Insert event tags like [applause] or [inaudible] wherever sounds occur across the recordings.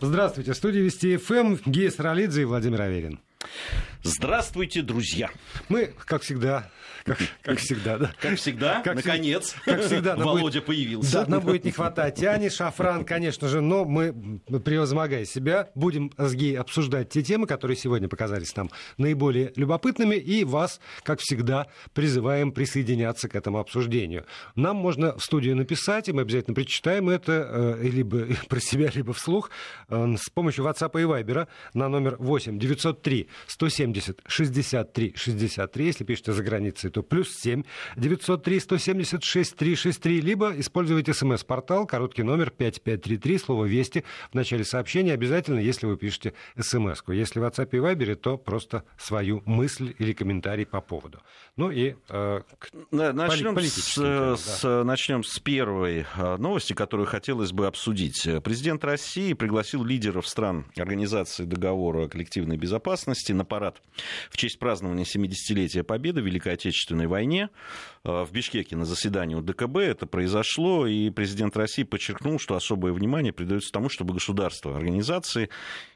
Здравствуйте. В студии Вести ФМ Гея Саралидзе и Владимир Аверин. Здравствуйте, друзья. Мы, как всегда, как, как всегда, да. Как всегда, как наконец, как всегда, Володя будет, появился. Да, нам будет не хватать Тяни, Шафран, конечно же, но мы, превозмогая себя, будем с Гей обсуждать те темы, которые сегодня показались нам наиболее любопытными, и вас, как всегда, призываем присоединяться к этому обсуждению. Нам можно в студию написать, и мы обязательно прочитаем это, э, либо [laughs] про себя, либо вслух, э, с помощью WhatsApp и Viber на номер 8 903 170 63 63, если пишете за границей, то плюс 7 903 176 363, либо используйте смс-портал, короткий номер 5533, слово «Вести» в начале сообщения обязательно, если вы пишете смс-ку. Если в WhatsApp и Viber, то просто свою мысль или комментарий по поводу. Ну и э, начнем, с, да. с, начнем с первой э, новости, которую хотелось бы обсудить. Президент России пригласил лидеров стран Организации договора о коллективной безопасности на парад в честь празднования 70-летия Победы в Великой Отечественной войне. Э, в Бишкеке на заседании у ДКБ это произошло, и президент России подчеркнул, что особое внимание придается тому, чтобы государства, организации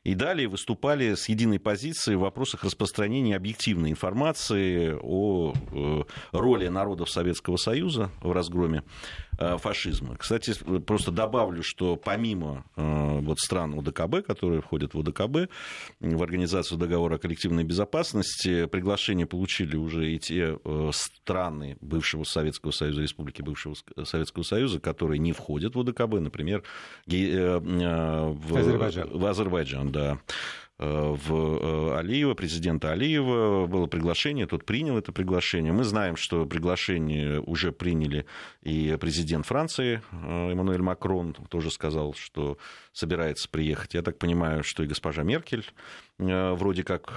и далее выступали с единой позицией в вопросах распространения объективной информации о э, роли народов Советского Союза в разгроме фашизма. Кстати, просто добавлю, что помимо вот стран УДКБ, которые входят в УДКБ, в Организацию договора о коллективной безопасности, приглашение получили уже и те страны бывшего Советского Союза, республики бывшего Советского Союза, которые не входят в ОДКБ, например, э, э, в Азербайджан, в Азербайджан да Э, в э, Алиева, президента Алиева, было приглашение, тот принял это приглашение. Мы знаем, что приглашение уже приняли и президент Франции э, Эммануэль Макрон, тоже сказал, что собирается приехать. Я так понимаю, что и госпожа Меркель вроде как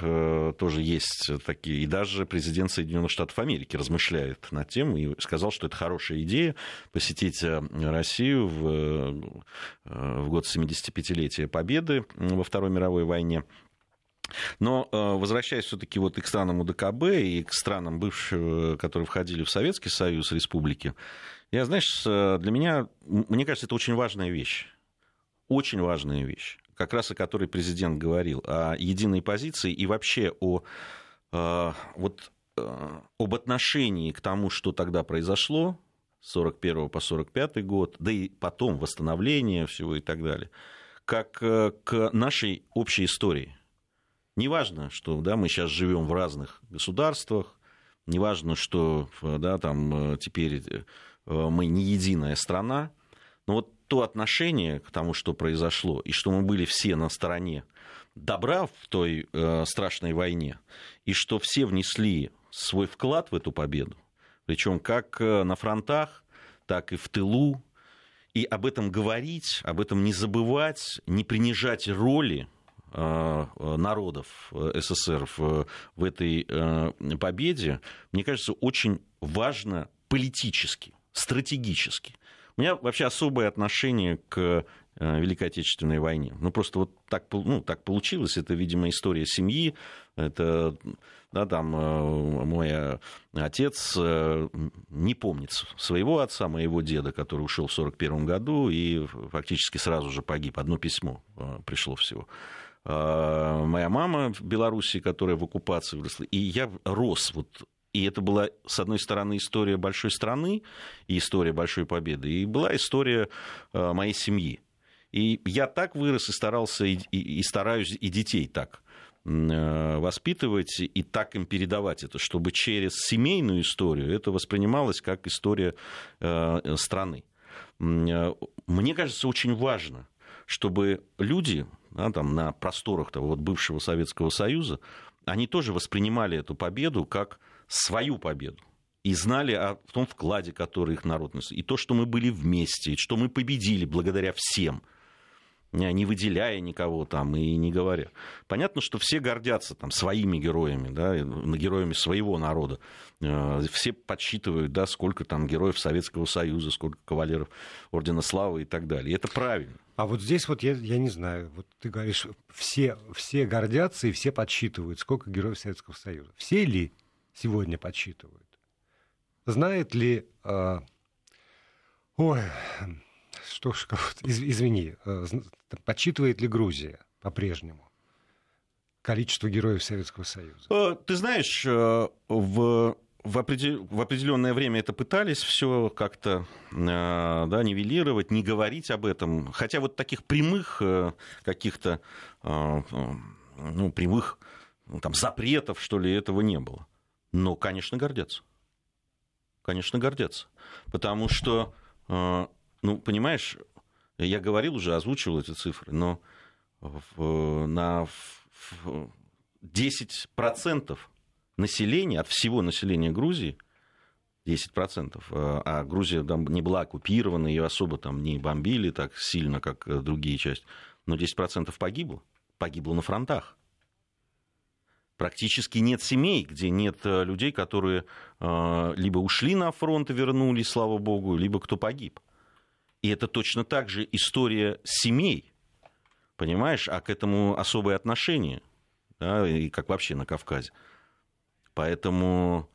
тоже есть такие, и даже президент Соединенных Штатов Америки размышляет над тем и сказал, что это хорошая идея посетить Россию в, в год 75-летия Победы во Второй мировой войне. Но э, возвращаясь все-таки вот и к странам УДКБ, и к странам бывшего, которые входили в Советский Союз, республики, я, знаешь, для меня, мне кажется, это очень важная вещь. Очень важная вещь, как раз о которой президент говорил, о единой позиции и вообще о, э, вот, э, об отношении к тому, что тогда произошло, с 41 по 45 год, да и потом восстановление всего и так далее, как к нашей общей истории – Неважно, что да, мы сейчас живем в разных государствах, неважно, что да, там, э, теперь э, мы не единая страна, но вот то отношение к тому, что произошло, и что мы были все на стороне добра в той э, страшной войне, и что все внесли свой вклад в эту победу, причем как э, на фронтах, так и в тылу, и об этом говорить, об этом не забывать, не принижать роли Э, народов э, СССР в, в этой победе, мне кажется, очень важно политически, стратегически. У меня вообще особое отношение к Великой Отечественной войне. Ну, просто вот так, ну, так получилось. Это, видимо, история семьи. Это, да, там, мой отец не помнит своего отца, моего деда, который ушел в 1941 году и фактически сразу же погиб. Одно письмо пришло всего. А, моя мама в Беларуси, которая в оккупации выросла, и я рос вот и это была, с одной стороны, история большой страны и история большой победы, и была история а, моей семьи. И я так вырос и старался, и, и, и стараюсь и детей так а, воспитывать и так им передавать это, чтобы через семейную историю это воспринималось как история страны. Мне кажется, очень важно, чтобы люди да, там, на просторах того вот бывшего Советского Союза, они тоже воспринимали эту победу как свою победу и знали о том вкладе, который их народ нес, и то, что мы были вместе, и что мы победили благодаря всем – не выделяя никого там и не говоря. Понятно, что все гордятся там своими героями, да, героями своего народа. Э, все подсчитывают, да, сколько там героев Советского Союза, сколько кавалеров Ордена Славы и так далее. И это правильно. А вот здесь вот я, я не знаю, вот ты говоришь, все, все гордятся и все подсчитывают, сколько героев Советского Союза. Все ли сегодня подсчитывают? Знает ли... Э, ой, что ж, извини, э, подсчитывает ли Грузия по-прежнему количество героев Советского Союза? Э, ты знаешь, э, в в, определенное время это пытались все как-то да, нивелировать, не говорить об этом. Хотя вот таких прямых каких-то ну, прямых ну, там, запретов, что ли, этого не было. Но, конечно, гордятся. Конечно, гордятся. Потому что ну, понимаешь, я говорил уже, озвучивал эти цифры, но на в 10% населения, от всего населения Грузии, 10%, а, а Грузия там не была оккупирована, ее особо там не бомбили так сильно, как э, другие части, но 10% погибло, погибло на фронтах. Практически нет семей, где нет э, людей, которые э, либо ушли на фронт и вернулись, слава богу, либо кто погиб. И это точно так же история семей, понимаешь, а к этому особое отношение, да, и как вообще на Кавказе. Поэтому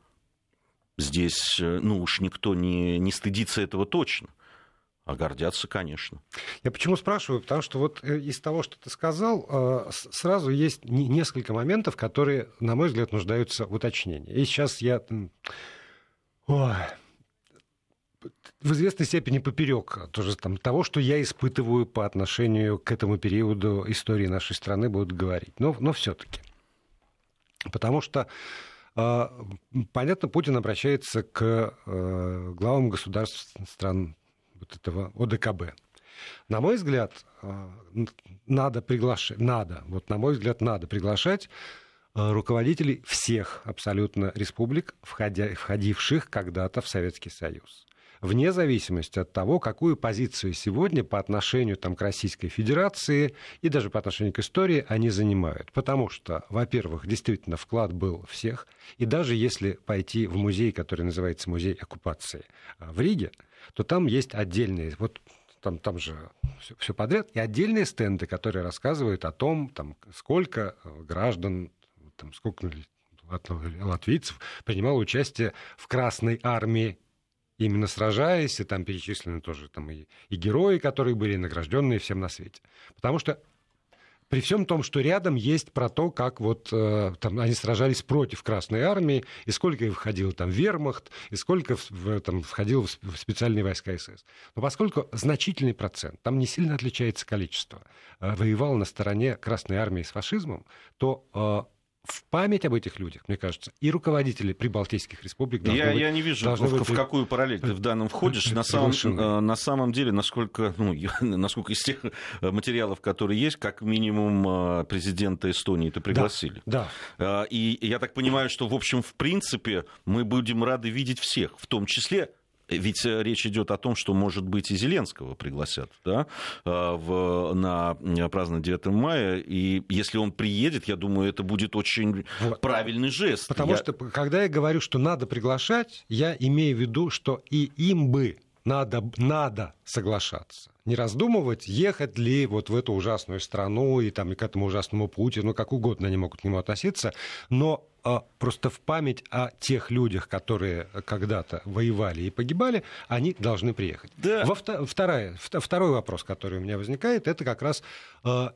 здесь, ну уж никто не, не стыдится этого точно. А гордятся, конечно. Я почему спрашиваю? Потому что вот э, из того, что ты сказал, э, сразу есть несколько моментов, которые, на мой взгляд, нуждаются в уточнении. И сейчас я... В известной степени поперек тоже там, того, что я испытываю по отношению к этому периоду истории нашей страны, будут говорить. Но, но все-таки. Потому что э, Понятно, Путин обращается к главам государств стран вот этого ОДКБ. На мой взгляд, э, надо приглашать, надо, вот на мой взгляд, надо приглашать руководителей всех абсолютно республик, входя, входивших когда-то в Советский Союз вне зависимости от того, какую позицию сегодня по отношению там, к Российской Федерации и даже по отношению к истории они занимают. Потому что, во-первых, действительно вклад был всех, и даже если пойти в музей, который называется музей оккупации а, в Риге, то там есть отдельные, вот там, там же все, все подряд, и отдельные стенды, которые рассказывают о том, там, сколько э, граждан, там, сколько латвийцев принимало участие в Красной армии именно сражаясь, и там перечислены тоже там и, и герои, которые были награжденные всем на свете. Потому что при всем том, что рядом есть про то, как вот э, там они сражались против Красной Армии, и сколько их входило там вермахт, и сколько в, там, входило в специальные войска СС. Но поскольку значительный процент, там не сильно отличается количество, э, воевал на стороне Красной Армии с фашизмом, то э, в память об этих людях, мне кажется, и руководители прибалтийских республик должны я, быть, я не вижу, в, быть... в какую параллель ты в данном входишь. На самом, э, на самом деле, насколько, ну, [laughs] насколько из тех материалов, которые есть, как минимум э, президента Эстонии это пригласили. Да, да. Э, и я так понимаю, что, в общем, в принципе, мы будем рады видеть всех, в том числе ведь э, речь идет о том, что, может быть, и Зеленского пригласят да, э, в, на празднование 9 мая. И если он приедет, я думаю, это будет очень вот. правильный жест. Потому я... что, когда я говорю, что надо приглашать, я имею в виду, что и им бы надо, надо соглашаться. Не раздумывать, ехать ли вот в эту ужасную страну и, там, и к этому ужасному Путину, как угодно они могут к нему относиться, но просто в память о тех людях, которые когда-то воевали и погибали, они должны приехать. Да. Во вторая, второй вопрос, который у меня возникает, это как раз а,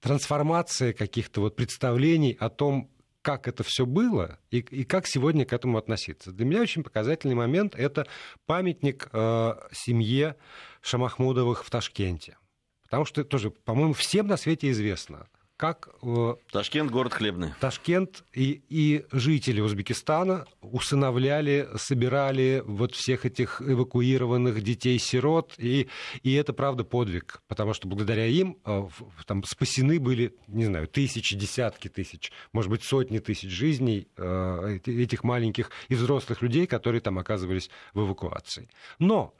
трансформация каких-то вот представлений о том, как это все было и, и как сегодня к этому относиться. Для меня очень показательный момент – это памятник э, семье Шамахмудовых в Ташкенте. Потому что тоже, по-моему, всем на свете известно – как... Э, Ташкент – город хлебный. Ташкент и, и жители Узбекистана усыновляли, собирали вот всех этих эвакуированных детей-сирот, и, и это, правда, подвиг, потому что благодаря им э, там спасены были, не знаю, тысячи, десятки тысяч, может быть, сотни тысяч жизней э, этих маленьких и взрослых людей, которые там оказывались в эвакуации. Но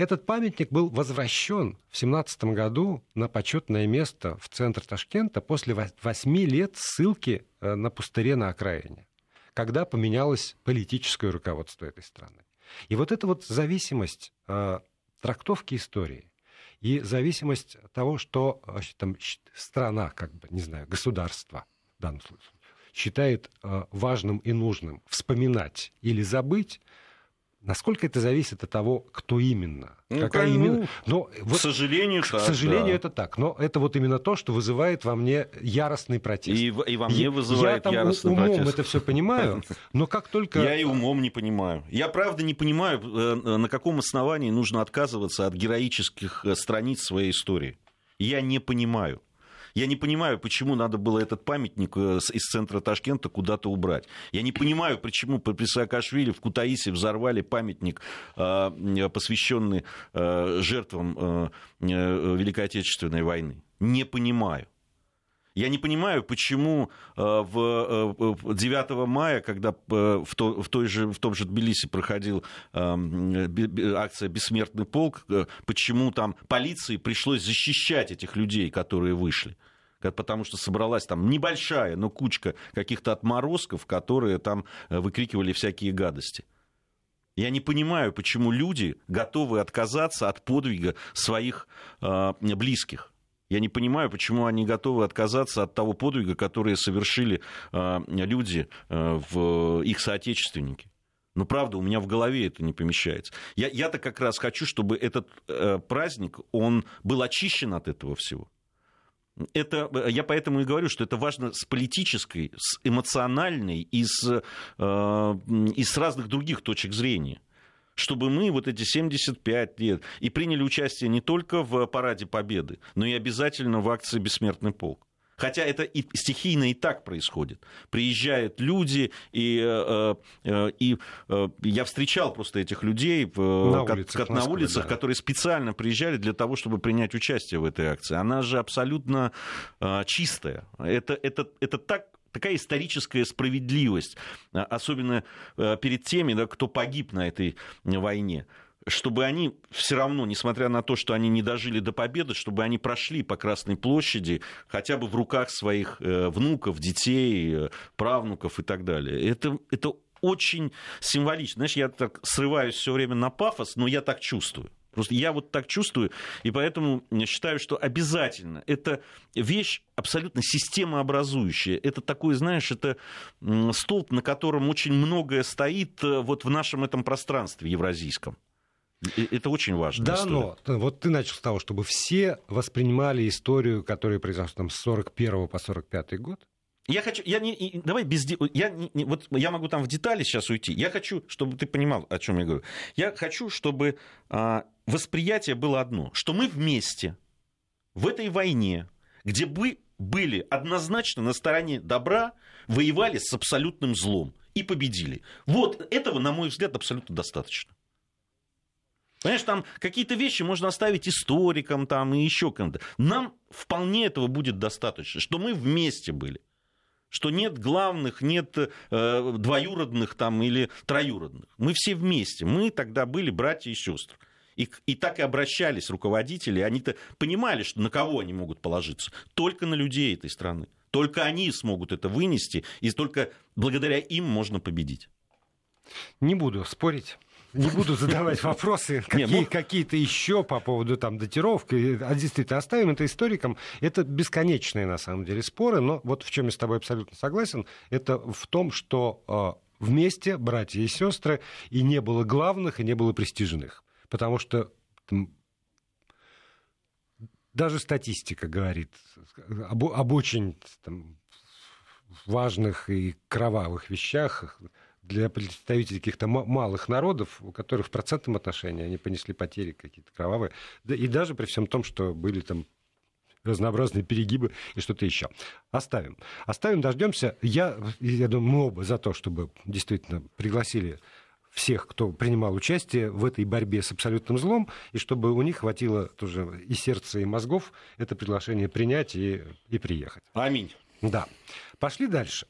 этот памятник был возвращен в 17 году на почетное место в центр Ташкента после 8 лет ссылки э, на пустыре на окраине, когда поменялось политическое руководство этой страны. И вот эта вот зависимость э, трактовки истории и зависимость того, что там, страна, как бы, не знаю, государство в данном случае, считает э, важным и нужным вспоминать или забыть, Насколько это зависит от того, кто именно? Ну, какая ну, именно? Но, вот, к сожалению, к так, сожалению, да. это так. Но это вот именно то, что вызывает во мне яростный протест. И, и во мне вызывает я там яростный умом протест. это все понимаю, но как только... Я и умом не понимаю. Я правда не понимаю, э, на каком основании нужно отказываться от героических э, страниц своей истории. Я не понимаю. Я не понимаю, почему надо было этот памятник э, из центра Ташкента куда-то убрать. Я не понимаю, почему при Саакашвили в Кутаиси взорвали памятник, э, посвященный э, жертвам Великой Отечественной войны. Не понимаю. Я не понимаю, почему в 9 мая, когда в, то, в, той же, в том же Тбилиси проходил акция «Бессмертный полк», почему там полиции пришлось защищать этих людей, которые вышли потому что собралась там небольшая, но кучка каких-то отморозков, которые там э, выкрикивали всякие гадости. Я не понимаю, почему люди готовы отказаться от подвига своих э, близких. Я не понимаю, почему они готовы отказаться от того подвига, который совершили э, люди, э, в их соотечественники. Но правда, у меня в голове это не помещается. Я, я-то как раз хочу, чтобы этот э, праздник, он был очищен от этого всего это, я поэтому и говорю, что это важно с политической, с эмоциональной и с, э, и с разных других точек зрения чтобы мы вот эти 75 лет и приняли участие не только в Параде Победы, но и обязательно в акции «Бессмертный полк». Хотя это и стихийно и так происходит. Приезжают люди, и, э, э, и э, я встречал просто этих людей на улицах, как, на улицах да. которые специально приезжали для того, чтобы принять участие в этой акции. Она же абсолютно чистая. Это, это, это так такая историческая справедливость, особенно перед теми, да, кто погиб на этой войне чтобы они все равно, несмотря на то, что они не дожили до победы, чтобы они прошли по Красной площади хотя бы в руках своих э, внуков, детей, э, правнуков и так далее. Это, это очень символично. Знаешь, я так срываюсь все время на пафос, но я так чувствую. Просто я вот так чувствую, и поэтому считаю, что обязательно это вещь абсолютно системообразующая. Это такой, знаешь, это столб, на котором очень многое стоит э, вот в нашем этом пространстве евразийском. Это очень важно. Да, история. но вот ты начал с того, чтобы все воспринимали историю, которая произошла там с 41 по 45 год. Я хочу, я не, давай без, я не, вот я могу там в детали сейчас уйти. Я хочу, чтобы ты понимал, о чем я говорю. Я хочу, чтобы а, восприятие было одно, что мы вместе в этой войне, где бы были однозначно на стороне добра, воевали с абсолютным злом и победили. Вот этого, на мой взгляд, абсолютно достаточно. Понимаешь, там какие-то вещи можно оставить историкам там, и еще кому-то. Нам вполне этого будет достаточно, что мы вместе были. Что нет главных, нет э, двоюродных там, или троюродных. Мы все вместе. Мы тогда были братья и сестры. И, и так и обращались руководители. Они-то понимали, что на кого они могут положиться. Только на людей этой страны. Только они смогут это вынести, и только благодаря им можно победить. Не буду спорить не буду задавать вопросы, [laughs] какие, какие-то еще по поводу там датировки. А действительно, оставим это историкам. Это бесконечные, на самом деле, споры. Но вот в чем я с тобой абсолютно согласен, это в том, что а, вместе братья и сестры, и не было главных, и не было престижных. Потому что там, даже статистика говорит об, об очень там, важных и кровавых вещах для представителей каких-то малых народов, у которых в процентном отношении они понесли потери какие-то кровавые, и даже при всем том, что были там разнообразные перегибы и что-то еще. Оставим. Оставим, дождемся. Я, я думаю, мы оба за то, чтобы действительно пригласили всех, кто принимал участие в этой борьбе с абсолютным злом, и чтобы у них хватило тоже и сердца, и мозгов это приглашение принять и, и приехать. Аминь. Да. Пошли дальше.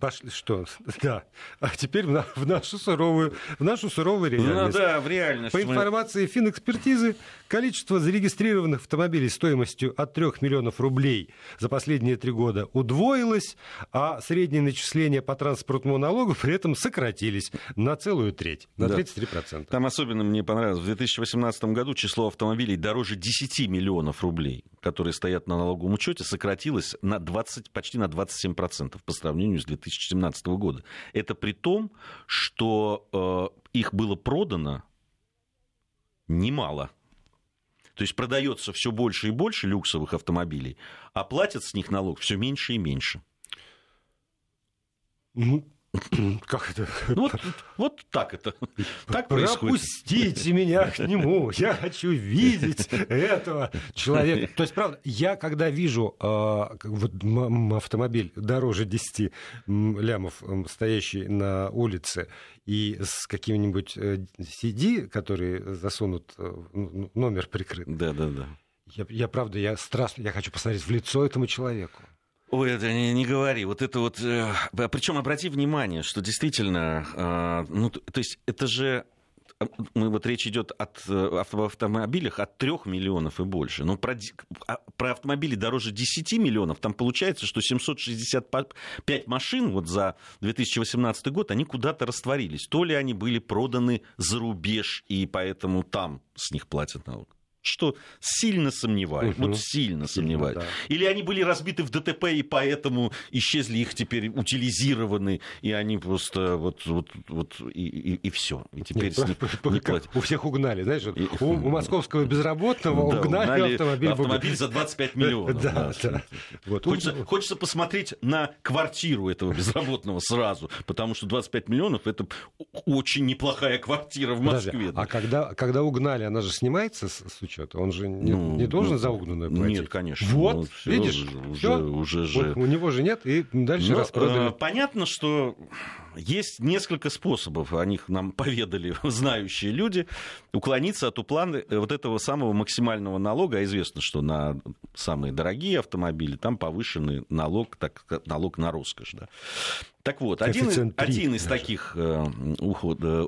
Пошли, что? [laughs] Да. А теперь в, нашу суровую, в нашу суровую реальность. Ну да, в реальность. По информации финэкспертизы, количество зарегистрированных автомобилей стоимостью от 3 миллионов рублей за последние три года удвоилось, а средние начисления по транспортному налогу при этом сократились на целую треть, на да. 33%. Там особенно мне понравилось, в 2018 году число автомобилей дороже 10 миллионов рублей которые стоят на налоговом учете, сократилось на 20, почти на 27% по сравнению с 2017 года. Это при том, что э, их было продано немало. То есть продается все больше и больше люксовых автомобилей, а платят с них налог все меньше и меньше. Ну, [clears throat] Как это? Ну, вот, вот так это. [laughs] Так Пропустите меня к нему. Я хочу видеть этого человека. То есть, правда, я когда вижу э, вот, автомобиль дороже 10 лямов, стоящий на улице, и с каким-нибудь CD, э, который засунут, э, номер прикрыт. Да, да, да. Я, я правда, я страстно, я хочу посмотреть в лицо этому человеку. Ой, это не, не говори. Вот это вот... Э, причем обрати внимание, что действительно... Э, ну, то есть это же мы, вот речь идет от, э, об автомобилях от 3 миллионов и больше. Но про, а, про автомобили дороже 10 миллионов, там получается, что 765 машин вот за 2018 год, они куда-то растворились. То ли они были проданы за рубеж, и поэтому там с них платят налог что сильно сомневаюсь. Угу. Вот сильно сомневаюсь. Да. Или они были разбиты в ДТП, и поэтому исчезли их теперь утилизированы, и они просто вот, вот, вот и, и, и все. И теперь Нет, них [laughs] не платят. У всех угнали, знаешь, и, у, у московского [laughs] безработного да, угнали, угнали автомобиль. Автомобиль за 25 миллионов. [laughs] Да, да. Вот. Хочется, хочется посмотреть на квартиру этого безработного сразу, потому что 25 миллионов это очень неплохая квартира в Москве. Подожди, а когда, когда угнали, она же снимается с, с учета? Он же не, ну, не должен ну, за угнанную платить? Нет, конечно. Вот, ну, всё, видишь, уже, всё. уже же... Вот у него же нет, и дальше ну, распродали. Э, понятно, что есть несколько способов, о них нам [laughs] поведали знающие люди, уклониться от уплаты вот этого самого максимального налога. А известно, что на самые дорогие автомобили там повышенный налог, так, налог на роскошь. Да. Так вот, один, один из таких э, уход, э,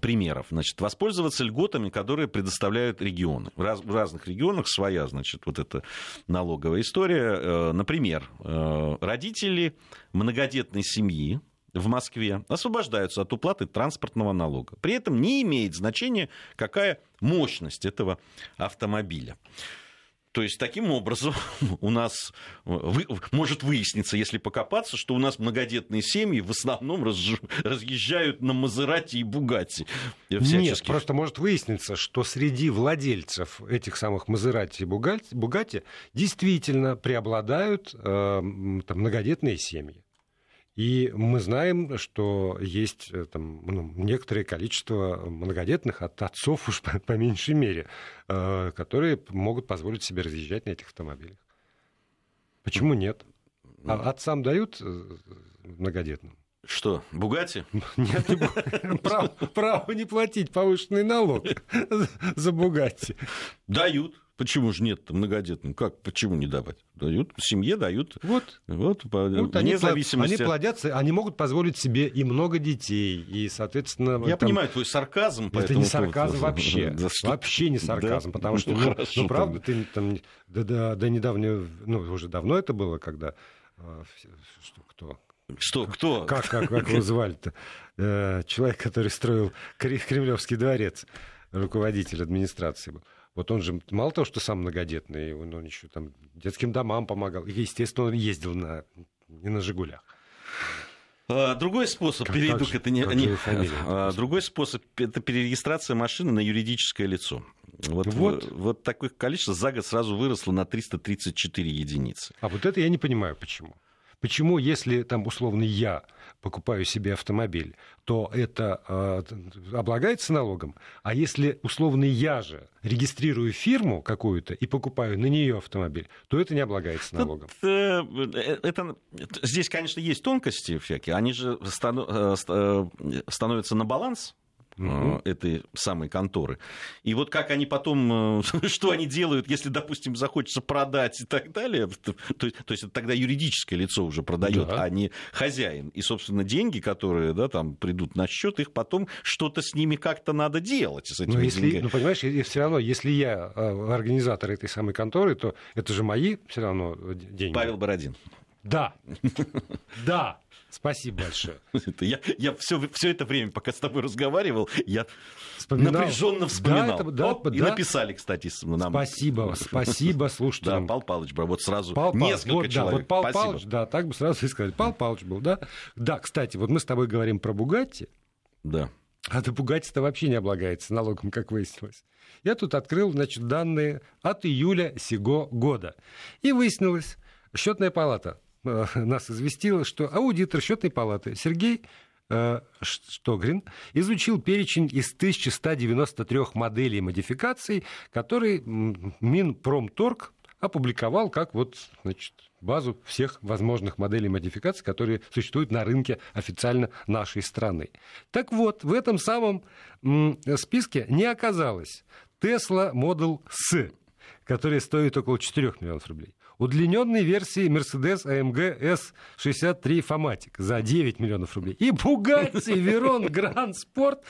примеров. Значит, воспользоваться льготами, которые предоставляют регионы. Раз, в разных регионах своя, значит, вот эта налоговая история. Э, например, э, родители многодетной семьи, в Москве освобождаются от уплаты транспортного налога. При этом не имеет значения, какая мощность этого автомобиля. То есть таким образом [laughs] у нас вы, может выясниться, если покопаться, что у нас многодетные семьи в основном разъезжают на Мазерати и Бугатти. Нет, просто может выясниться, что среди владельцев этих самых Мазерати и Бугатти действительно преобладают э, там, многодетные семьи. И мы знаем, что есть э, там, ну, некоторое количество многодетных от отцов уж [laughs] по, по меньшей мере, э, которые могут позволить себе разъезжать на этих автомобилях. Почему нет? А ну. отцам дают э, многодетным? Что, Бугати? [laughs] Нет, не, [laughs] право, право не платить повышенный налог за Бугати. Дают. Почему же нет многодетным? Как, почему не давать? Дают, семье дают. Вот. Вот, по, вот вне они, зависимости. Они плодятся, они могут позволить себе и много детей, и, соответственно... Я там... понимаю твой сарказм. Это не сарказм поводу. [laughs] вообще. Да, вообще не сарказм, да? потому что, [laughs] ну, ну, ну правда, ты там до, до, до недавнего, ну, уже давно это было, когда... А, что, кто? Что, кто? Как, как, как его звали-то? Э, человек, который строил Кремлевский дворец, руководитель администрации был. Вот он же мало того, что сам многодетный, он, он еще там детским домам помогал. И, естественно, он ездил на, не на «Жигулях». А, другой способ, как, перейду как, к это не, не [laughs] а, другой способ это перерегистрация машины на юридическое лицо. Вот, вот. вот такое количество за год сразу выросло на 334 единицы. А вот это я не понимаю, почему. Почему, если там условно я покупаю себе автомобиль, то это э, облагается налогом, а если условно я же регистрирую фирму какую-то и покупаю на нее автомобиль, то это не облагается налогом. Тут, э, это, здесь, конечно, есть тонкости всякие, они же стану, э, становятся на баланс угу. этой самой конторы. И вот как они потом, э, [laughs] что они делают, если, допустим, захочется продать и так далее, то, то есть это тогда юридическое лицо уже продает, да. а не хозяин. И, собственно, деньги, которые да, там придут на счет, их потом что-то с ними как-то надо делать. С этими Но если, деньгами. ну, понимаешь, все равно, если я э, организатор этой самой конторы, то это же мои все равно деньги. Павел Бородин. Да. [laughs] Да. Спасибо большое. [laughs] Я, я все, все это время, пока с тобой разговаривал, я вспоминал. напряженно вспоминал. Да, это, да, Оп, да. И написали, кстати, нам. Спасибо, [laughs] спасибо, слушайте. Да, Пал Палыч был, вот сразу Пал несколько вот, человек. Да, вот Пал спасибо. Палыч, да, так бы сразу и сказали. Пал Палыч был, да. Да, кстати, вот мы с тобой говорим про Бугатти. Да. А до Бугатти-то вообще не облагается налогом, как выяснилось. Я тут открыл, значит, данные от июля сего года. И выяснилось, счетная палата нас известила, что аудитор счетной палаты Сергей э, Штогрин изучил перечень из 1193 моделей модификаций, которые Минпромторг опубликовал как вот, значит, базу всех возможных моделей модификаций, которые существуют на рынке официально нашей страны. Так вот, в этом самом списке не оказалось Tesla Model S, который стоит около 4 миллионов рублей удлиненной версии Mercedes AMG S63 Фоматик за 9 миллионов рублей. И Bugatti Veyron Grand Sport,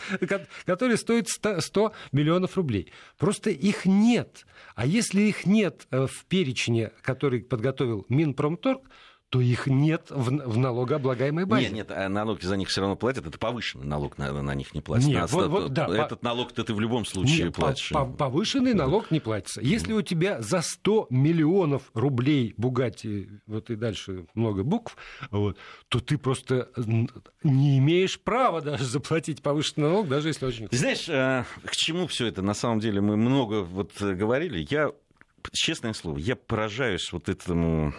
который стоит 100 миллионов рублей. Просто их нет. А если их нет э, в перечне, который подготовил Минпромторг, то их нет в, в налогооблагаемой базе. Нет, нет, а налоги за них все равно платят. Это повышенный налог на, на них не платится. Нет, вот, вот, да, Этот по... налог-то ты в любом случае нет, платишь. По, по, повышенный налог не платится. Если у тебя за 100 миллионов рублей Бугати, вот и дальше много букв, вот, то ты просто не имеешь права даже заплатить повышенный налог, даже если очень... Знаешь, э, к чему все это? На самом деле мы много вот говорили. Я, честное слово, я поражаюсь вот этому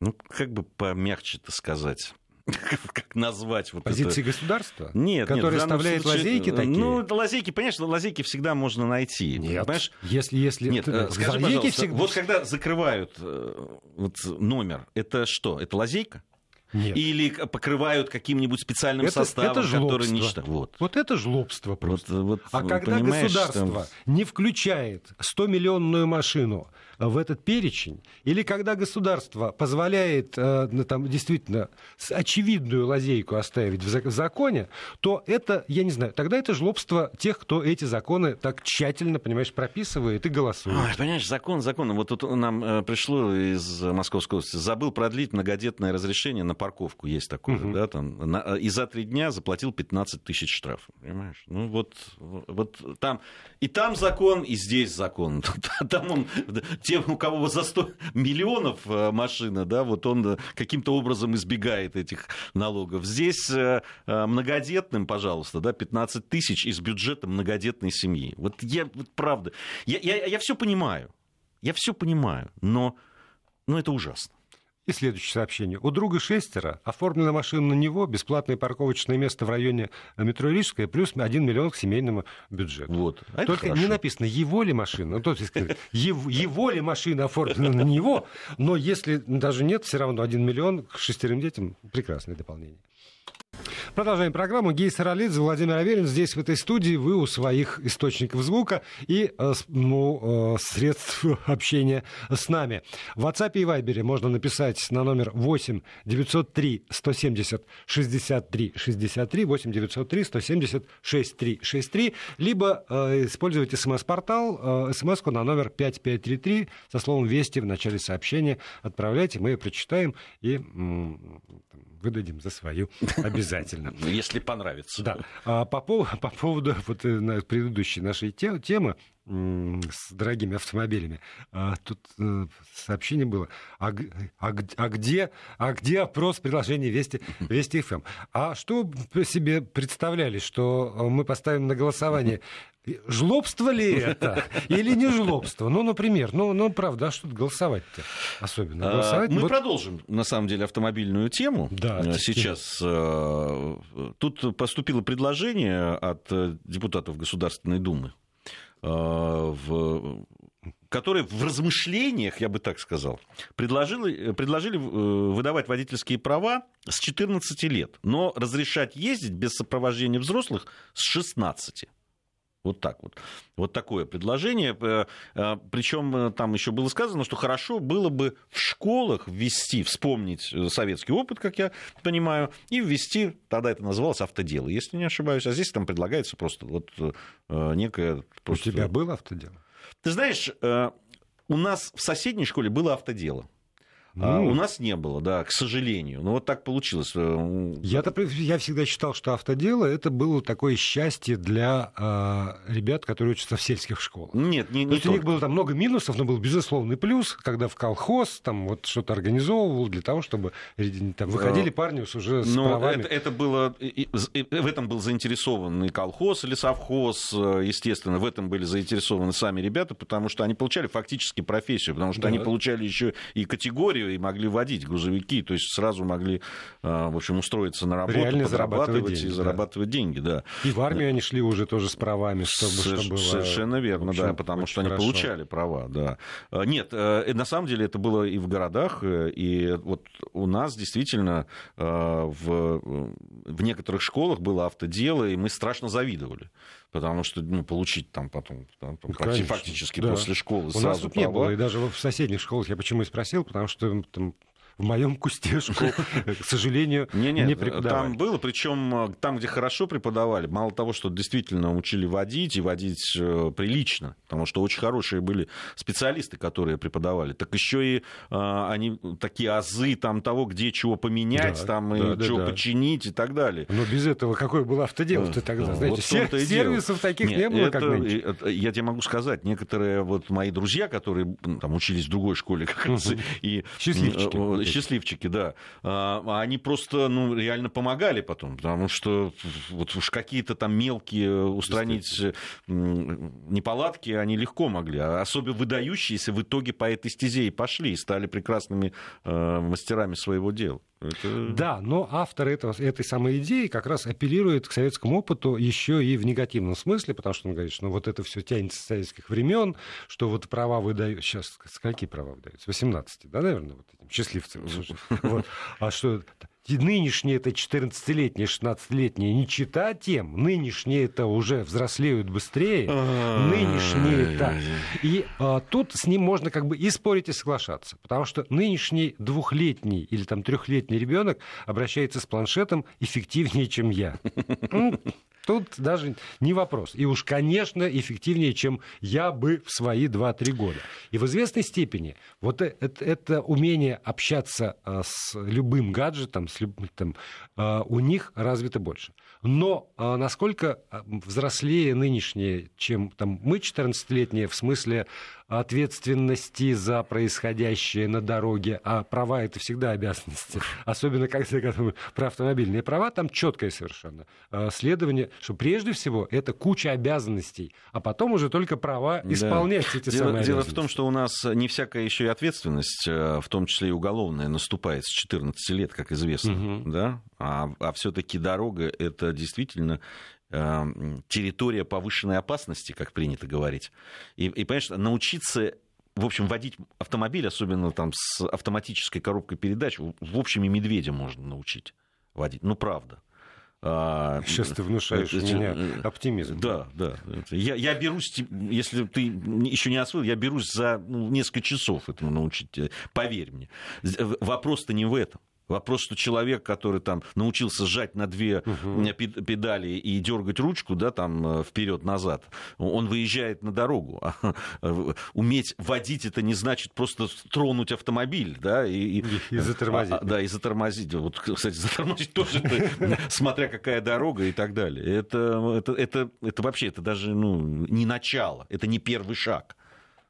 ну, как бы помягче это сказать [laughs] как назвать вот Позиции это... государства? Нет, Которые нет, оставляет случае... лазейки такие? Ну, лазейки, конечно, лазейки всегда можно найти. Нет, понимаешь? если... если... Нет, ты... скажи, пожалуйста, всегда... вот когда закрывают э, вот, номер, это что? Это лазейка? Нет. Или покрывают каким-нибудь специальным это, составом, это который не считают. Вот. вот это жлобство просто. Вот, вот, а когда государство что... не включает 100-миллионную машину в этот перечень, или когда государство позволяет э, ну, там, действительно очевидную лазейку оставить в законе, то это, я не знаю, тогда это жлобство тех, кто эти законы так тщательно, понимаешь, прописывает и голосует. Ой, понимаешь, закон, закон. Вот тут нам э, пришло из Московской области, забыл продлить многодетное разрешение на парковку, есть такое, угу. да, там, на, и за три дня заплатил 15 тысяч штрафов, понимаешь? Ну вот, вот там, и там закон, и здесь закон. [laughs] Там он тем, у кого за 100 миллионов э, машина, да, вот он э, каким-то образом избегает этих налогов. Здесь э, многодетным, пожалуйста, да, 15 тысяч из бюджета многодетной семьи. Вот я, вот правда, я, я, я все понимаю, я все понимаю, но, но это ужасно. И следующее сообщение. У друга шестеро, оформлена машина на него, бесплатное парковочное место в районе метро Рижская, плюс 1 миллион к семейному бюджету. Вот. А Только не написано, его ли машина, ну, то есть, его, его ли машина оформлена на него, но если даже нет, все равно 1 миллион к шестерым детям прекрасное дополнение. Продолжаем программу. Гей Саралидзе, Владимир Аверин здесь, в этой студии. Вы у своих источников звука и э, ну, э, средств [laughs] общения с нами. В WhatsApp и Viber можно написать на номер 8 903 170 63 63 8 903 170 63 63 либо э, использовать смс-портал, э, смс-ку на номер 5533 со словом «Вести» в начале сообщения. Отправляйте, мы ее прочитаем и выдадим за свою [laughs] обязательно. Если понравится. Да. А по, поводу, по поводу [laughs] вот, э, предыдущей нашей темы с дорогими автомобилями. А, тут э, сообщение было, а, а, а, где, а где опрос приложения Вести, [laughs] Вести ФМ? А что себе представляли, что мы поставим на голосование Жлобство ли это или не жлобство? Ну, например, ну, ну правда, а что тут голосовать-то особенно? А, голосовать? Мы вот... продолжим, на самом деле, автомобильную тему. Да, э, Сейчас э, тут поступило предложение от э, депутатов Государственной Думы, в которые в размышлениях, я бы так сказал, предложили, предложили выдавать водительские права с 14 лет, но разрешать ездить без сопровождения взрослых с 16. Вот так вот. Вот такое предложение. Э, э, Причем э, там еще было сказано, что хорошо было бы в школах ввести, вспомнить советский опыт, как я понимаю, и ввести, тогда это называлось автодело, если не ошибаюсь. А здесь там предлагается просто вот некое... Просто... У тебя было автодело? Ты знаешь, у нас в соседней школе было автодело. Ну, у нас не было, да, к сожалению. Но вот так получилось. Э, я, я всегда считал, что автодело это было такое счастье для э, ребят, которые учатся в сельских школах. Нет, не, не есть у них было там много минусов, но был безусловный плюс, когда в колхоз там вот что-то организовывал для того, чтобы там, выходили парни уже с но правами. Это, это было, в этом был заинтересован и колхоз или совхоз, э, естественно, в этом были заинтересованы сами ребята, потому что они получали фактически профессию, потому что да. они получали еще и категорию и могли водить грузовики, то есть сразу могли, э, в общем, устроиться на работу, Реально подрабатывать деньги, и зарабатывать да. деньги, да. И в армию они шли уже тоже с правами, чтобы, Соверш... чтобы было... Совершенно верно, общем, да, потому что они хорошо. получали права, да. Э, нет, на самом деле это было и в городах, и вот у нас действительно в, в некоторых школах было автодело, и мы страшно завидовали потому что ну, получить там потом там, ну, фактически да. после школы У сразу нас тут права. не было, и даже в соседних школах я почему и спросил, потому что там в моем кустешку, к сожалению, не, не, не преподавали. Там было, причем э, там, где хорошо преподавали, мало того, что действительно учили водить и водить э, прилично, потому что очень хорошие были специалисты, которые преподавали, так еще и а, они такие азы там того, где чего поменять, да, там да, и да, чего да. починить и так далее. Но без этого какое было автодело-то тогда? Знаете, вот сер- сервисов таких Нет, не было, это, как нынче. Это, я тебе могу сказать, некоторые вот мои друзья, которые там учились в другой школе, как раз, и счастливчики счастливчики, да, а, они просто, ну, реально помогали потом, потому что вот уж какие-то там мелкие устранить неполадки они легко могли, а особенно выдающиеся в итоге по этой стезе и пошли, и стали прекрасными э, мастерами своего дела. Это... Да, но автор этого, этой самой идеи как раз апеллирует к советскому опыту еще и в негативном смысле, потому что он говорит, что ну, вот это все тянется с советских времен, что вот права выдают... Сейчас, какие права выдают? С 18, да, наверное, вот этим счастливцам. [laughs] Вот. А что нынешние это 14-летние, 16-летние не чита тем, нынешние это уже взрослеют быстрее, нынешние это... И а, тут с ним можно как бы и спорить, и соглашаться, потому что нынешний двухлетний или там трехлетний ребенок обращается с планшетом эффективнее, чем я. [laughs] Тут даже не вопрос. И уж, конечно, эффективнее, чем я бы в свои 2-3 года. И в известной степени вот это, это умение общаться а, с любым гаджетом, с любым, там, а, у них развито больше. Но а, насколько взрослее нынешние, чем там, мы 14-летние, в смысле ответственности за происходящее на дороге, а права это всегда обязанности, [laughs] особенно когда говорим про автомобильные права, там четкое совершенно а, следование, что прежде всего это куча обязанностей, а потом уже только права исполнять да. эти дело, самые Дело в том, что у нас не всякая еще и ответственность, э, в том числе и уголовная, наступает с 14 лет, как известно, угу. да, а, а все-таки дорога это действительно территория повышенной опасности, как принято говорить. И, и понимаешь, научиться в общем, водить автомобиль, особенно там с автоматической коробкой передач, в общем, и медведя можно научить водить. Ну, правда. А, Сейчас ты внушаешь это, меня э, оптимизм. Да, да. Я, я берусь, если ты еще не освоил, я берусь за ну, несколько часов этому научить. Э, поверь мне. Вопрос-то не в этом. Вопрос, что человек, который там научился сжать на две угу. педали и дергать ручку, да, там э, вперед-назад, он выезжает на дорогу. [laughs] Э, уметь водить это не значит просто тронуть автомобиль, да, и, и, и затормозить. А, да, и затормозить. Вот, кстати, [laughs] затормозить тоже, [laughs] смотря какая дорога и так далее. Это, это, это, это вообще, это даже ну, не начало, это не первый шаг.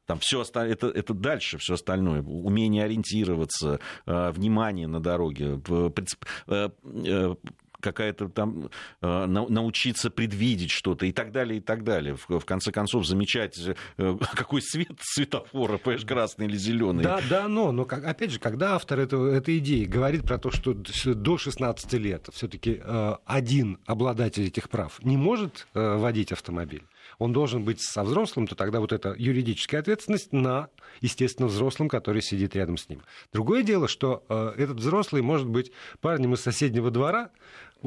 Там все остальное, это, это дальше все остальное. Умение ориентироваться, э, внимание на дороге, э, э, какая-то там научиться предвидеть что-то и так далее, и так далее. В, в конце концов, замечать, [laughs] какой цвет светофора, понимаешь, красный или зеленый. Да, да, но, но как, опять же, когда автор этого, этой идеи говорит про то, что до 16 лет все-таки один обладатель этих прав не может водить автомобиль, он должен быть со взрослым, то тогда вот эта юридическая ответственность на, естественно, взрослом, который сидит рядом с ним. Другое дело, что э, этот взрослый может быть парнем из соседнего двора,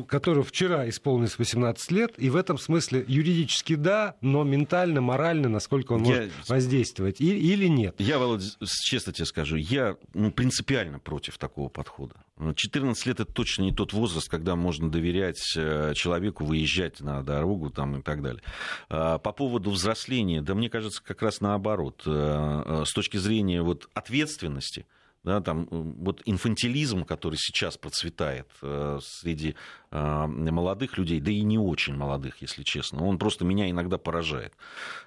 которому вчера исполнилось 18 лет, и в этом смысле юридически да, но ментально, морально, насколько он я... может воздействовать, и, или нет. Я, Володя, честно тебе скажу, я ну, принципиально против такого подхода. 14 лет это точно не тот возраст, когда можно доверять э, человеку выезжать на дорогу там, и так далее. А, по поводу взросления, да мне кажется, как раз наоборот. Э, э, с точки зрения вот, ответственности, да, там, вот инфантилизм, который сейчас процветает э, среди э, молодых людей, да и не очень молодых, если честно, он просто меня иногда поражает.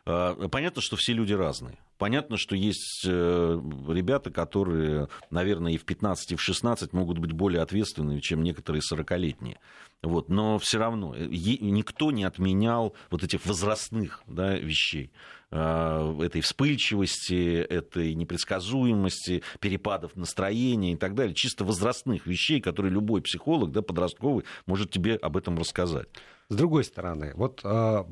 Э, понятно, что все люди разные. Понятно, что есть э, ребята, которые, наверное, и в 15, и в 16 могут быть более ответственными, чем некоторые 40-летние. Вот, но все равно э, никто не отменял вот этих возрастных да, вещей. Э, этой вспыльчивости, этой непредсказуемости, перепадов настроения и так далее, чисто возрастных вещей, которые любой психолог, да, подростковый, может тебе об этом рассказать. С другой стороны, вот э,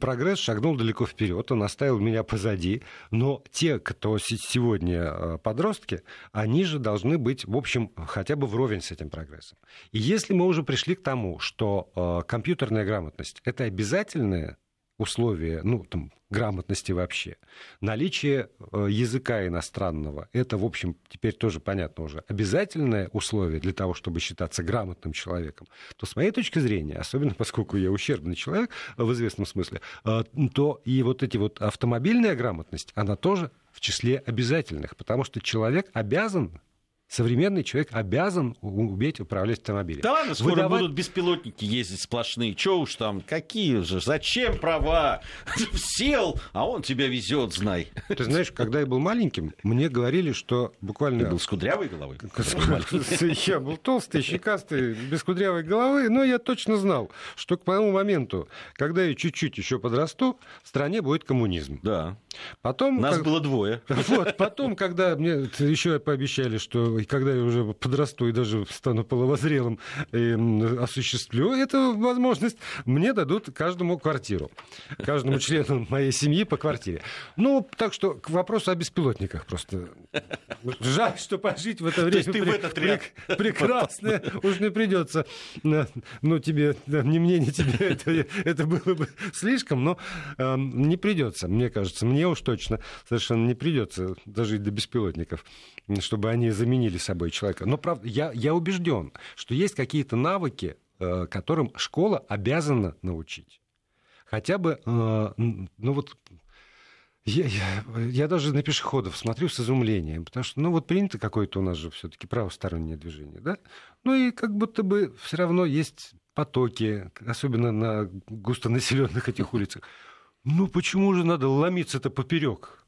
прогресс шагнул далеко вперед, он оставил меня позади, но те, кто сегодня э, подростки, они же должны быть, в общем, хотя бы вровень с этим прогрессом. И если мы уже пришли к тому, что э, компьютерная грамотность это обязательное условие, ну, там, грамотности вообще. Наличие э, языка иностранного, это, в общем, теперь тоже понятно уже, обязательное условие для того, чтобы считаться грамотным человеком, то с моей точки зрения, особенно [laughs] поскольку я ущербный человек в известном смысле, э, то и вот эти вот автомобильная грамотность, она тоже в числе обязательных, потому что человек обязан Современный человек обязан уметь управлять автомобилем. Да ладно, скоро Выдавать... будут беспилотники ездить сплошные. Че уж там, какие же, зачем права? [laughs] Сел, а он тебя везет, знай. Ты знаешь, когда я был маленьким, мне говорили, что буквально... Ты был с кудрявой головой? Я был толстый, щекастый, без кудрявой головы, но я точно знал, что к моему моменту, когда я чуть-чуть еще подрасту, в стране будет коммунизм. Да. Потом... Нас было двое. [laughs] Вот, потом, когда мне еще пообещали, что и когда я уже подрасту и даже стану половозрелым, и осуществлю эту возможность, мне дадут каждому квартиру. Каждому члену моей семьи по квартире. Ну, так что к вопросу о беспилотниках просто. Жаль, что пожить в это время ты в этот ряд. прекрасно уж не придется. Ну, тебе, ни мне, ни тебе [laughs] это, это было бы слишком, но э, не придется, мне кажется. Мне уж точно совершенно не придется дожить до беспилотников, чтобы они заменили заменили собой человека. Но, правда, я, я убежден, что есть какие-то навыки, э, которым школа обязана научить. Хотя бы, э, ну вот, я, я, я даже на пешеходов смотрю с изумлением, потому что, ну, вот принято какое-то у нас же все-таки правостороннее движение, да? Ну и как будто бы все равно есть потоки, особенно на густонаселенных этих улицах. Ну почему же надо ломиться-то поперек?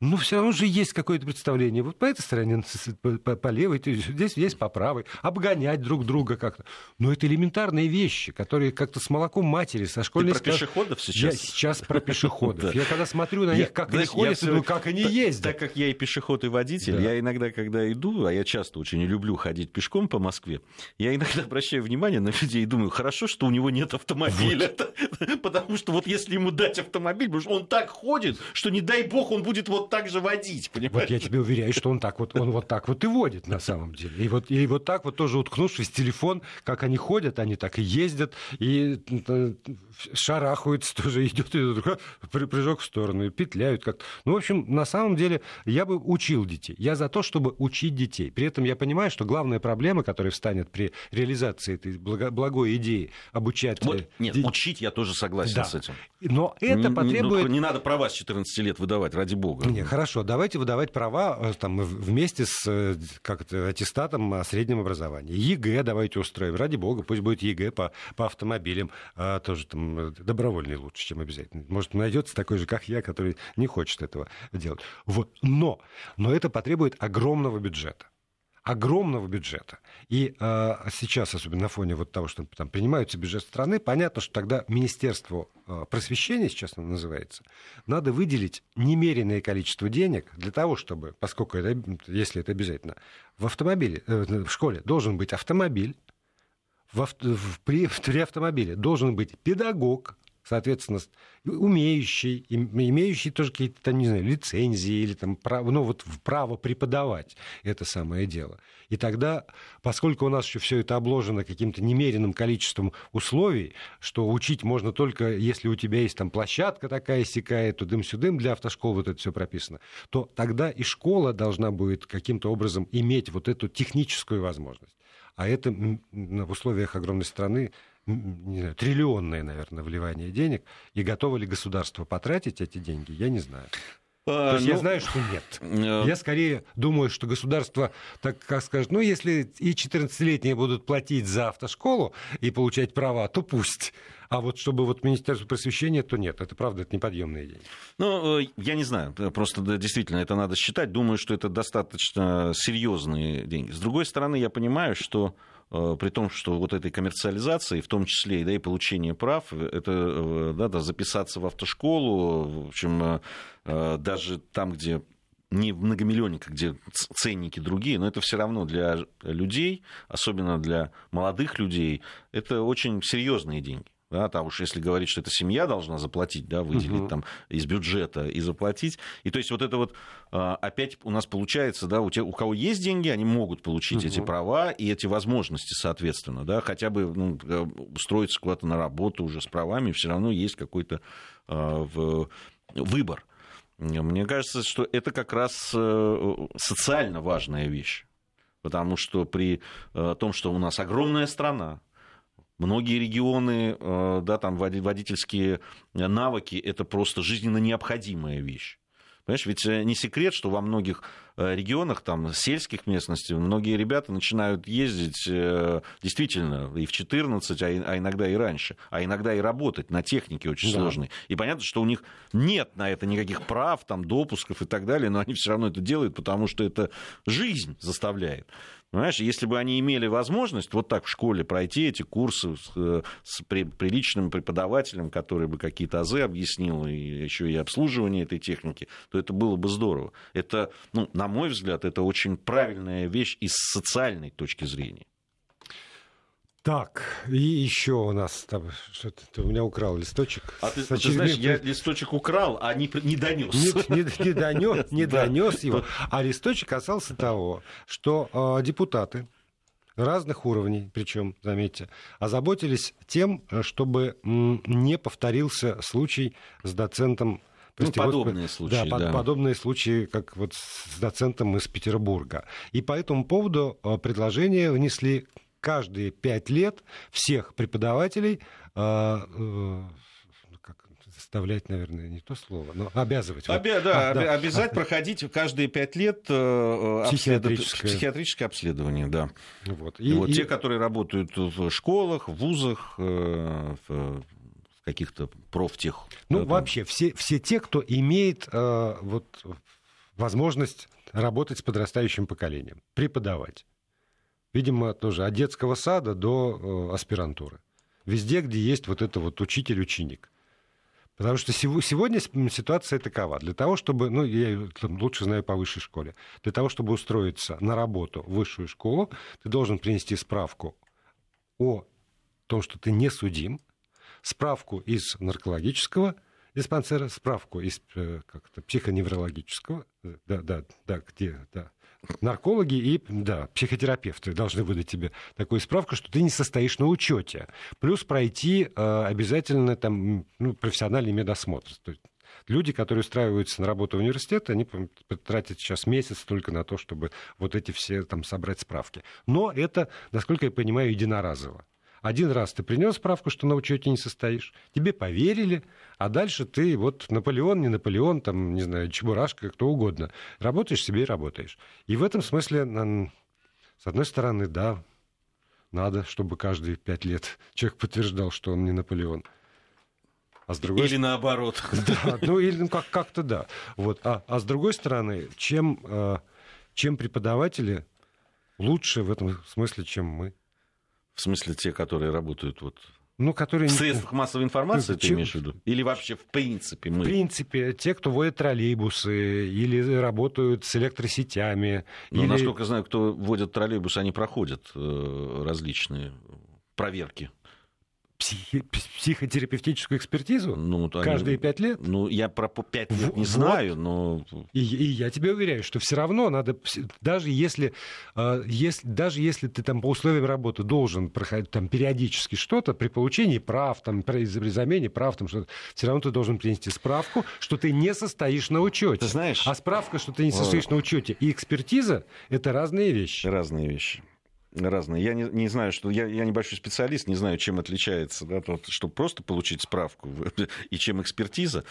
Ну, все равно же есть какое-то представление. Вот по этой стороне, по, по, по левой, здесь есть по правой. Обгонять друг друга как-то. Но это элементарные вещи, которые как-то с молоком матери, со школьной... Ты про сказ... пешеходов сейчас? Я сейчас про [laughs] пешеходов. Я когда смотрю на них, как они ходят, думаю, как они ездят. Так как я и пешеход, и водитель, я иногда, когда иду, а я часто очень люблю ходить пешком по Москве, я иногда [laughs] обращаю внимание на людей и думаю, хорошо, что у него нет автомобиля. [laughs] Потому что вот если ему дать автомобиль, потому что он так ходит, что не дай бог он будет вот так же водить, понимаешь? Вот я тебе уверяю, что он так вот, он вот так вот и водит на самом деле. И вот, и вот так вот тоже уткнувшись в телефон, как они ходят, они так и ездят, и э, шарахаются тоже, [laughs] идет, идет прыжок в сторону, и петляют как-то. Ну, в общем, на самом деле, я бы учил детей. Я за то, чтобы учить детей. При этом я понимаю, что главная проблема, которая встанет при реализации этой благой идеи обучать... Вот, э, нет, детей... учить я тоже согласен да. с этим. Но это не, потребует... Не, ну, не надо права с 14 лет выдавать, ради бога. Не, хорошо, давайте выдавать права э, там, вместе с э, как это, аттестатом о среднем образовании. ЕГЭ давайте устроим, ради бога, пусть будет ЕГЭ по, по автомобилям, а, тоже там добровольный лучше, чем обязательно. Может, найдется такой же, как я, который не хочет этого делать. Вот. Но, но это потребует огромного бюджета огромного бюджета. И э, сейчас, особенно на фоне вот того, что там принимаются бюджет страны, понятно, что тогда Министерству э, просвещения, сейчас оно называется, надо выделить немеренное количество денег для того, чтобы, поскольку это, если это обязательно, в автомобиле, э, в школе должен быть автомобиль, в, в, при, при автомобиле должен быть педагог, соответственно, умеющий, имеющий тоже какие-то, не знаю, лицензии или там, право, ну, вот право преподавать это самое дело. И тогда, поскольку у нас еще все это обложено каким-то немеренным количеством условий, что учить можно только, если у тебя есть там площадка такая сякая, тудым-сюдым, для автошкол вот это все прописано, то тогда и школа должна будет каким-то образом иметь вот эту техническую возможность. А это в условиях огромной страны не знаю, триллионное, наверное, вливание денег, и готово ли государство потратить эти деньги, я не знаю. То есть ну, я знаю, что нет. Э... Я скорее думаю, что государство, так как скажет, ну, если и 14-летние будут платить за автошколу и получать права, то пусть. А вот чтобы вот Министерство просвещения, то нет. Это правда, это неподъемные деньги. Ну, э, я не знаю. Просто да, действительно это надо считать. Думаю, что это достаточно серьезные деньги. С другой стороны, я понимаю, что при том, что вот этой коммерциализации, в том числе да, и получение прав, это э, да, да, записаться в автошколу, в общем, э, даже там, где не в многомиллионниках, где ценники другие, но это все равно для людей, особенно для молодых людей, это очень серьезные деньги. Да, там уж если говорить, что это семья должна заплатить, да, выделить угу. там из бюджета и заплатить. И то есть вот это вот а, опять у нас получается, да, у, тех, у кого есть деньги, они могут получить угу. эти права и эти возможности, соответственно, да, хотя бы ну, э, устроиться куда-то на работу уже с правами, все равно есть какой-то в, выбор. Мне кажется, что это как раз э, социально важная вещь. Потому что при э, том, что у нас огромная страна, Многие регионы, э, да, там водительские навыки – это просто жизненно необходимая вещь. Понимаешь, ведь э, не секрет, что во многих э, регионах, там, сельских местностей, многие ребята начинают ездить действительно и в 14, а, а иногда и раньше, а иногда и работать на технике очень да. сложной. И понятно, что у них нет на это никаких прав, там, допусков и так далее, но они все равно это делают, потому что это жизнь заставляет. Понимаешь, если бы они имели возможность вот так в школе пройти эти курсы с, э, с при, приличным преподавателем, который бы какие-то азы объяснил, и еще и обслуживание этой техники, то это было бы здорово. Это, ну, на мой взгляд, это очень правильная вещь и с социальной точки зрения. Так, и еще у нас там что-то ты у меня украл листочек. А ты, ты знаешь, я листочек украл, а не, не донес. Не, не, не донес, не [laughs] донес его. А листочек касался того, что э, депутаты разных уровней, причем, заметьте, озаботились тем, чтобы не повторился случай с доцентом ну, подобные случаи, да, да. подобные случаи, как вот с доцентом из Петербурга. И по этому поводу а, предложение внесли каждые пять лет всех преподавателей а, э, заставлять, наверное, не то слово, но обязывать. Обе, да, а, да, обязать а, проходить каждые пять лет э, психиатрическое... психиатрическое обследование, да. Вот. И, вот и... Те, которые работают в школах, в вузах, э, в каких-то профтех. Ну, там... вообще, все, все те, кто имеет вот, возможность работать с подрастающим поколением, преподавать видимо, тоже от детского сада до э, аспирантуры. Везде, где есть вот это вот учитель-ученик. Потому что сегодня ситуация такова. Для того, чтобы, ну, я лучше знаю по высшей школе, для того, чтобы устроиться на работу в высшую школу, ты должен принести справку о том, что ты не судим, справку из наркологического диспансера, справку из э, как-то, психоневрологического, э, да, да, да, где, да, наркологи и да, психотерапевты должны выдать тебе такую справку, что ты не состоишь на учете. Плюс пройти э, обязательно там, ну, профессиональный медосмотр. То есть люди, которые устраиваются на работу в университет, они тратят сейчас месяц только на то, чтобы вот эти все там собрать справки. Но это, насколько я понимаю, единоразово. Один раз ты принес справку, что на учете не состоишь, тебе поверили, а дальше ты вот Наполеон, не Наполеон, там, не знаю, Чебурашка, кто угодно. Работаешь себе и работаешь. И в этом смысле, с одной стороны, да, надо, чтобы каждые пять лет человек подтверждал, что он не Наполеон. А с другой... Или наоборот. [laughs] Да, ну или ну, как- как-то да. Вот. А, а с другой стороны, чем, э, чем преподаватели лучше в этом смысле, чем мы? В смысле, те, которые работают вот ну, которые... В средствах массовой информации ты, ты имеешь в виду? Или вообще в принципе мы? В принципе, те, кто водит троллейбусы или работают с электросетями. Ну, или... насколько знаю, кто водит троллейбусы, они проходят э, различные проверки психи- психотерапевтическую экспертизу ну, каждые пять лет? Ну, я про пять лет в, не знаю, вот. но... И, и я тебе уверяю, что все равно надо, даже если, э, если, даже если ты там по условиям работы должен проходить там периодически что-то, при получении прав, там, при замене прав, там, что все равно ты должен принести справку, что ты не состоишь на учете. Ты знаешь... А справка, что ты не состоишь на учете, и экспертиза — это разные вещи. Разные вещи. Разные. Я не, не знаю, что я, я небольшой специалист, не знаю, чем отличается, да, тот, чтобы просто получить справку, [laughs] и чем экспертиза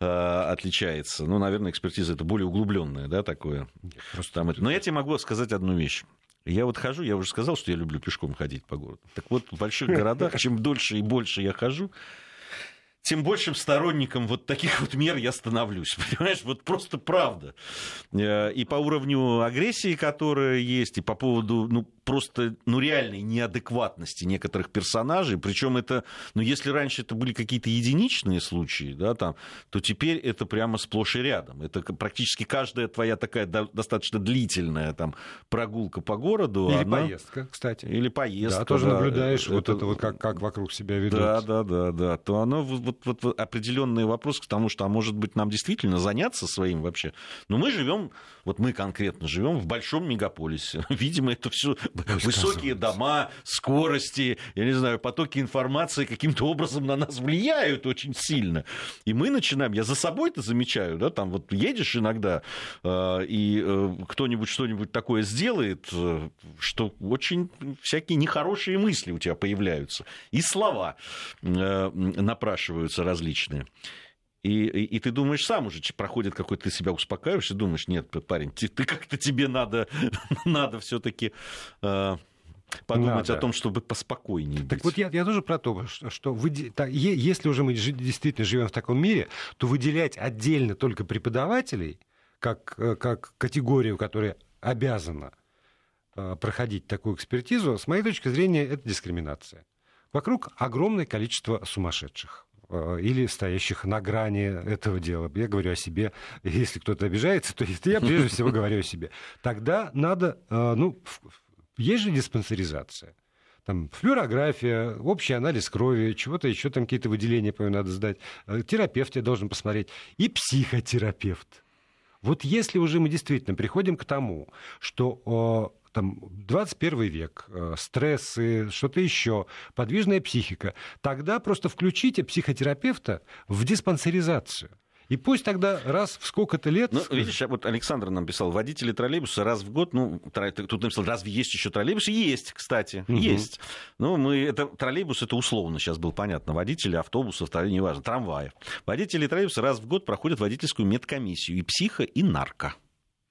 э, отличается. Ну, наверное, экспертиза это более углубленная, да, такое. Просто там это. Но я тебе могу сказать одну вещь. Я вот хожу, я уже сказал, что я люблю пешком ходить по городу. Так вот, в больших городах, чем дольше и больше я хожу, тем большим сторонником вот таких вот мер я становлюсь. [laughs] Понимаешь, вот просто правда. Э, и по уровню агрессии, которая есть, и по поводу, ну, просто, ну, реальной неадекватности некоторых персонажей. Причем это, ну, если раньше это были какие-то единичные случаи, да, там, то теперь это прямо сплошь и рядом. Это практически каждая твоя такая достаточно длительная там прогулка по городу. Или она... поездка, кстати. Или поездка. Да, тоже да, наблюдаешь это... вот это вот, как, как вокруг себя ведут. Да, да, да, да. То оно вот, вот, вот определенный вопрос к тому, что, а может быть, нам действительно заняться своим вообще. Но мы живем, вот мы конкретно живем в большом мегаполисе. [laughs] Видимо, это все высокие дома, скорости, я не знаю, потоки информации каким-то образом на нас влияют очень сильно. И мы начинаем, я за собой это замечаю, да, там вот едешь иногда, э, и э, кто-нибудь что-нибудь такое сделает, э, что очень всякие нехорошие мысли у тебя появляются. И слова напрашиваются различные. И, и, и ты думаешь, сам уже проходит какой-то, ты себя успокаиваешь и думаешь, нет, парень, ты, ты как-то тебе надо, [laughs] надо все-таки э, подумать Надо. о том, чтобы поспокойнее быть. Так вот я, я тоже про то, что, что вы, так, если уже мы действительно живем в таком мире, то выделять отдельно только преподавателей, как, э, как категорию, которая обязана э, проходить такую экспертизу, с моей точки зрения, это дискриминация. Вокруг огромное количество сумасшедших. Э, или стоящих на грани этого дела. Я говорю о себе. Если кто-то обижается, то я прежде всего говорю о себе. Тогда надо, э, ну, есть же диспансеризация. Там флюорография, общий анализ крови, чего-то еще там какие-то выделения, по надо сдать. Э, терапевт я должен посмотреть. И психотерапевт. Вот если уже мы действительно приходим к тому, что там, 21 век, э, стрессы, что-то еще, подвижная психика, тогда просто включите психотерапевта в диспансеризацию. И пусть тогда раз в сколько-то лет... Ну, видишь, вот Александр нам писал, водители троллейбуса раз в год, ну, тут написал, разве есть еще троллейбусы? Есть, кстати, угу. есть. Ну, мы, это, троллейбус, это условно сейчас было понятно. Водители автобусов, неважно, трамваев. Водители троллейбуса раз в год проходят водительскую медкомиссию и психо, и нарко.